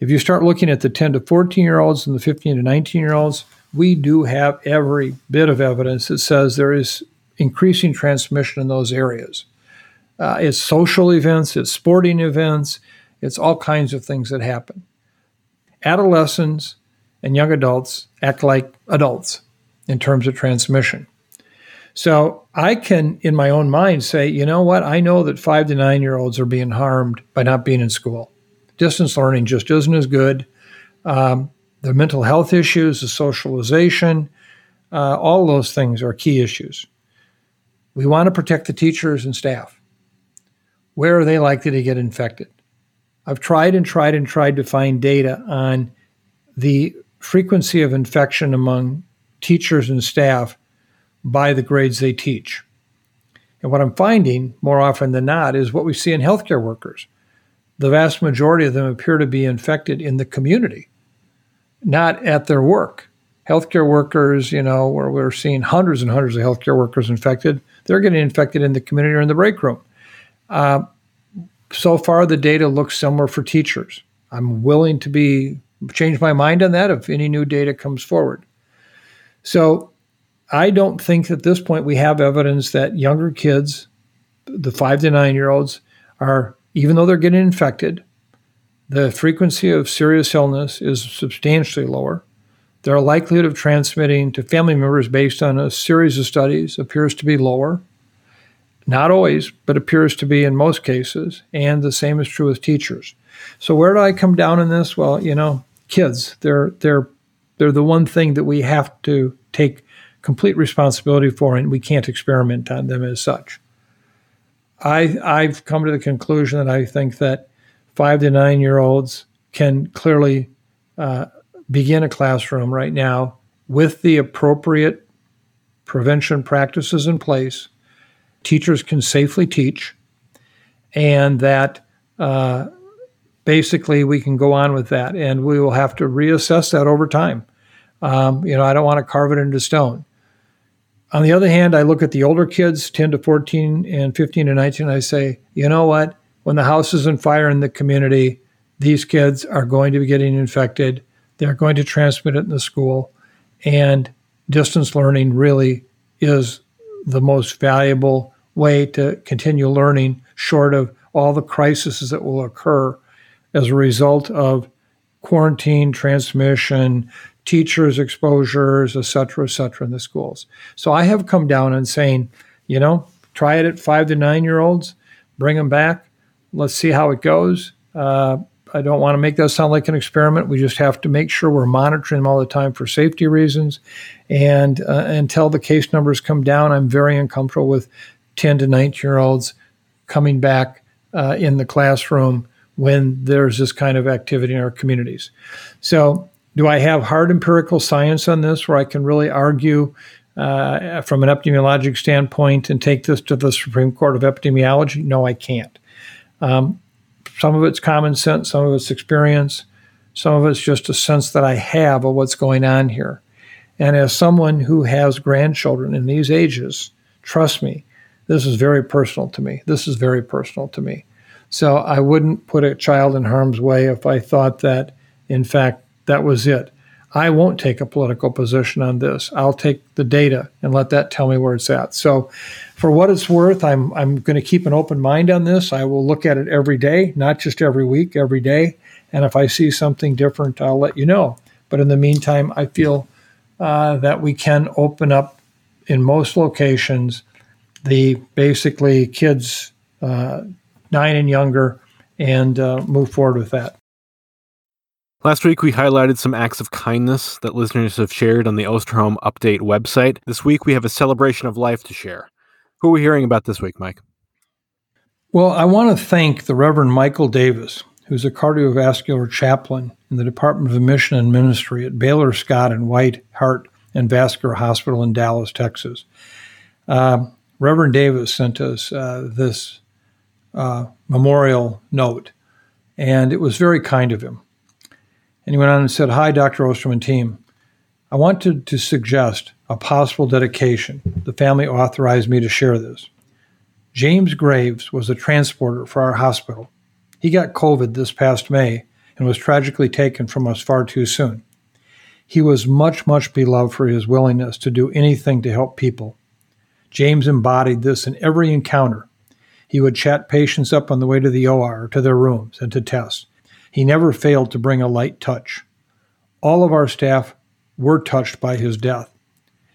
If you start looking at the 10 to 14 year olds and the 15 to 19 year olds, we do have every bit of evidence that says there is increasing transmission in those areas. Uh, it's social events, it's sporting events, it's all kinds of things that happen. Adolescents and young adults act like adults in terms of transmission. So I can, in my own mind, say, you know what? I know that five to nine year olds are being harmed by not being in school. Distance learning just isn't as good. Um, the mental health issues, the socialization, uh, all those things are key issues. We want to protect the teachers and staff. Where are they likely to get infected? I've tried and tried and tried to find data on the frequency of infection among teachers and staff by the grades they teach. And what I'm finding more often than not is what we see in healthcare workers. The vast majority of them appear to be infected in the community, not at their work. Healthcare workers, you know, where we're seeing hundreds and hundreds of healthcare workers infected, they're getting infected in the community or in the break room. Uh, so far, the data looks similar for teachers. I'm willing to be change my mind on that if any new data comes forward. So I don't think at this point we have evidence that younger kids, the five to nine year olds, are, even though they're getting infected, the frequency of serious illness is substantially lower. Their likelihood of transmitting to family members based on a series of studies appears to be lower. Not always, but appears to be in most cases. And the same is true with teachers. So where do I come down in this? Well, you know, kids, they're they're they're the one thing that we have to take complete responsibility for, and we can't experiment on them as such. I, I've come to the conclusion that I think that five to nine year olds can clearly uh, begin a classroom right now with the appropriate prevention practices in place. Teachers can safely teach, and that uh, basically we can go on with that, and we will have to reassess that over time. Um, you know, I don't want to carve it into stone. On the other hand, I look at the older kids, 10 to 14 and 15 to 19, and I say, you know what? When the house is on fire in the community, these kids are going to be getting infected. They're going to transmit it in the school. And distance learning really is the most valuable way to continue learning, short of all the crises that will occur as a result of quarantine, transmission, teachers' exposures, et cetera, et cetera, in the schools. So I have come down and saying, you know, try it at five to nine year olds, bring them back, let's see how it goes. Uh, I don't want to make that sound like an experiment. We just have to make sure we're monitoring them all the time for safety reasons. And uh, until the case numbers come down, I'm very uncomfortable with 10 to 19 year olds coming back uh, in the classroom when there's this kind of activity in our communities. So do I have hard empirical science on this where I can really argue uh, from an epidemiologic standpoint and take this to the Supreme Court of Epidemiology? No, I can't. Um, some of it's common sense, some of it's experience, some of it's just a sense that I have of what's going on here. And as someone who has grandchildren in these ages, trust me, this is very personal to me. This is very personal to me. So I wouldn't put a child in harm's way if I thought that, in fact, that was it. I won't take a political position on this. I'll take the data and let that tell me where it's at. So, for what it's worth, I'm I'm going to keep an open mind on this. I will look at it every day, not just every week, every day. And if I see something different, I'll let you know. But in the meantime, I feel uh, that we can open up in most locations the basically kids uh, nine and younger and uh, move forward with that. Last week, we highlighted some acts of kindness that listeners have shared on the Osterholm Update website. This week, we have a celebration of life to share. Who are we hearing about this week, Mike? Well, I want to thank the Reverend Michael Davis, who's a cardiovascular chaplain in the Department of Mission and Ministry at Baylor Scott and White Heart and Vascular Hospital in Dallas, Texas. Uh, Reverend Davis sent us uh, this uh, memorial note, and it was very kind of him. And he went on and said, Hi, Dr. Osterholm team. I wanted to suggest a possible dedication. The family authorized me to share this. James Graves was a transporter for our hospital. He got COVID this past May and was tragically taken from us far too soon. He was much, much beloved for his willingness to do anything to help people. James embodied this in every encounter. He would chat patients up on the way to the OR, to their rooms, and to tests. He never failed to bring a light touch. All of our staff were touched by his death,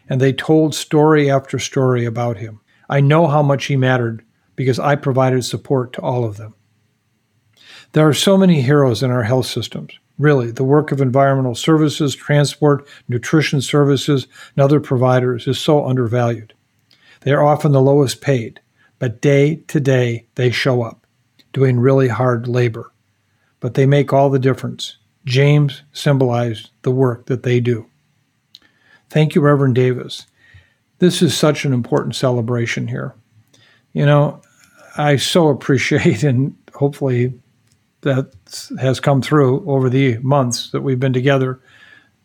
and they told story after story about him. I know how much he mattered because I provided support to all of them. There are so many heroes in our health systems. Really, the work of environmental services, transport, nutrition services, and other providers is so undervalued. They are often the lowest paid, but day to day they show up, doing really hard labor but they make all the difference. James symbolized the work that they do. Thank you, Reverend Davis. This is such an important celebration here. You know, I so appreciate, and hopefully that has come through over the months that we've been together,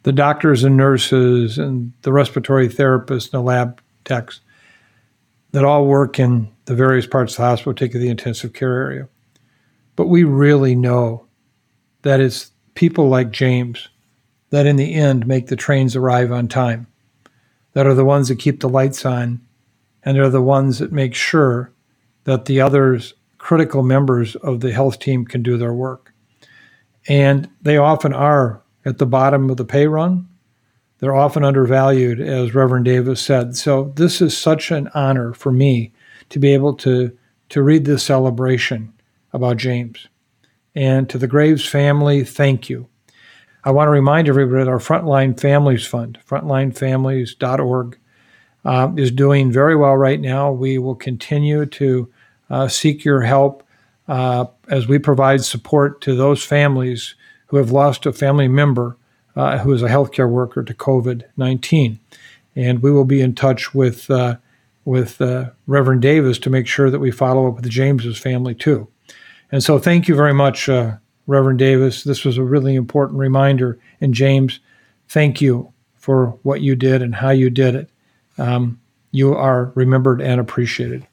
the doctors and nurses and the respiratory therapists and the lab techs that all work in the various parts of the hospital, particularly the intensive care area. But we really know that it's people like James that in the end make the trains arrive on time, that are the ones that keep the lights on, and they're the ones that make sure that the others critical members of the health team can do their work. And they often are at the bottom of the pay run. They're often undervalued, as Reverend Davis said. So this is such an honor for me to be able to, to read this celebration about James. And to the Graves family, thank you. I want to remind everybody that our Frontline Families Fund, frontlinefamilies.org, uh, is doing very well right now. We will continue to uh, seek your help uh, as we provide support to those families who have lost a family member uh, who is a healthcare worker to COVID 19. And we will be in touch with, uh, with uh, Reverend Davis to make sure that we follow up with the James's family too. And so, thank you very much, uh, Reverend Davis. This was a really important reminder. And James, thank you for what you did and how you did it. Um, you are remembered and appreciated.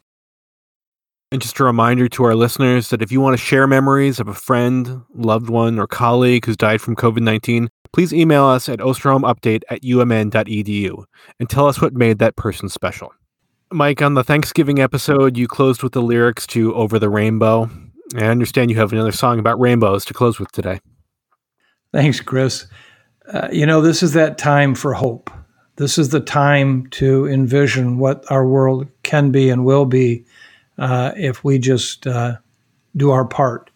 And just a reminder to our listeners that if you want to share memories of a friend, loved one, or colleague who's died from COVID 19, please email us at osterholmupdate at umn.edu and tell us what made that person special. Mike, on the Thanksgiving episode, you closed with the lyrics to Over the Rainbow. I understand you have another song about rainbows to close with today. Thanks, Chris. Uh, you know, this is that time for hope. This is the time to envision what our world can be and will be uh, if we just uh, do our part.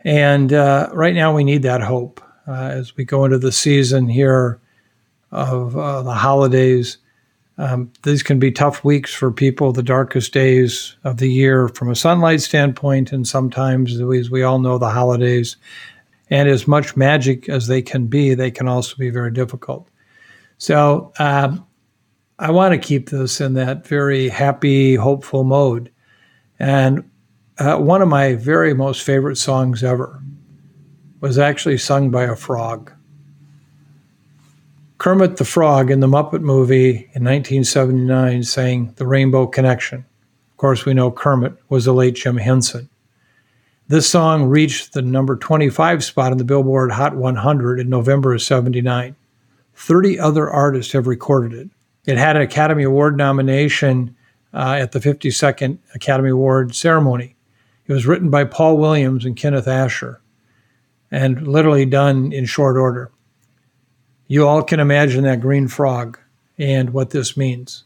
And uh, right now, we need that hope uh, as we go into the season here of uh, the holidays. Um, these can be tough weeks for people, the darkest days of the year from a sunlight standpoint, and sometimes, as we all know, the holidays. And as much magic as they can be, they can also be very difficult. So um, I want to keep this in that very happy, hopeful mode. And uh, one of my very most favorite songs ever was actually sung by a frog. Kermit the Frog in the Muppet movie in 1979 sang The Rainbow Connection. Of course, we know Kermit was the late Jim Henson. This song reached the number 25 spot in the Billboard Hot 100 in November of 79. 30 other artists have recorded it. It had an Academy Award nomination uh, at the 52nd Academy Award ceremony. It was written by Paul Williams and Kenneth Ascher and literally done in short order. You all can imagine that green frog and what this means.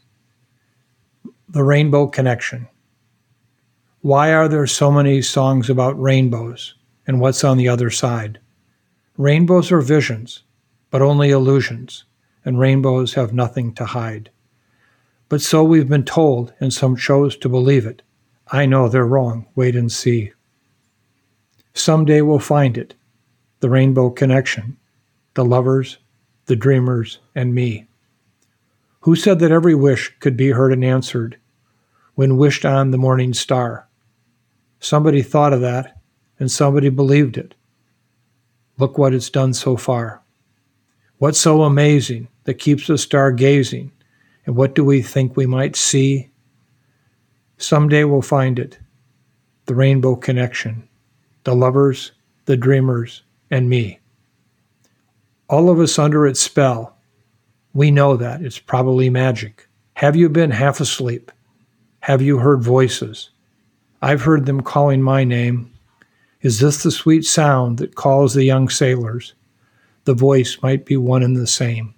The Rainbow Connection. Why are there so many songs about rainbows and what's on the other side? Rainbows are visions, but only illusions, and rainbows have nothing to hide. But so we've been told, and some chose to believe it. I know they're wrong. Wait and see. Someday we'll find it the rainbow connection, the lovers, the dreamers, and me. Who said that every wish could be heard and answered when wished on the morning star? Somebody thought of that, and somebody believed it. Look what it's done so far. What's so amazing that keeps us stargazing? And what do we think we might see? Someday we'll find it the rainbow connection, the lovers, the dreamers, and me. All of us under its spell. We know that. It's probably magic. Have you been half asleep? Have you heard voices? I've heard them calling my name. Is this the sweet sound that calls the young sailors? The voice might be one and the same.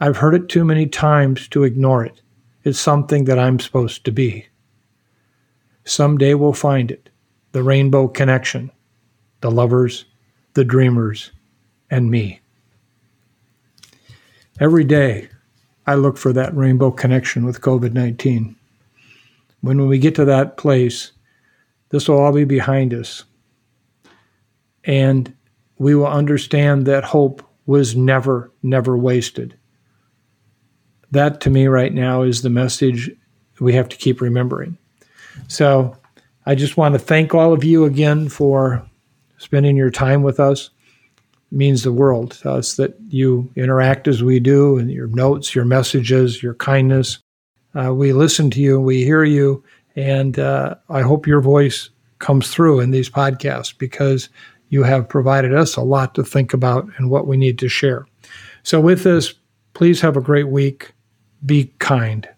I've heard it too many times to ignore it. It's something that I'm supposed to be. Someday we'll find it the rainbow connection, the lovers, the dreamers, and me. Every day, I look for that rainbow connection with COVID 19. When when we get to that place, this will all be behind us. And we will understand that hope was never, never wasted. That to me right now is the message we have to keep remembering. So I just want to thank all of you again for spending your time with us. Means the world to us that you interact as we do and your notes, your messages, your kindness. Uh, we listen to you, we hear you, and uh, I hope your voice comes through in these podcasts because you have provided us a lot to think about and what we need to share. So, with this, please have a great week. Be kind.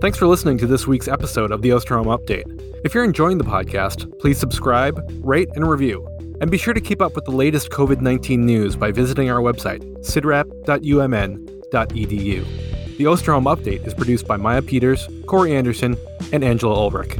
Thanks for listening to this week's episode of the Osterholm Update. If you're enjoying the podcast, please subscribe, rate, and review. And be sure to keep up with the latest COVID 19 news by visiting our website, cidrap.umn.edu. The Osterholm Update is produced by Maya Peters, Corey Anderson, and Angela Ulrich.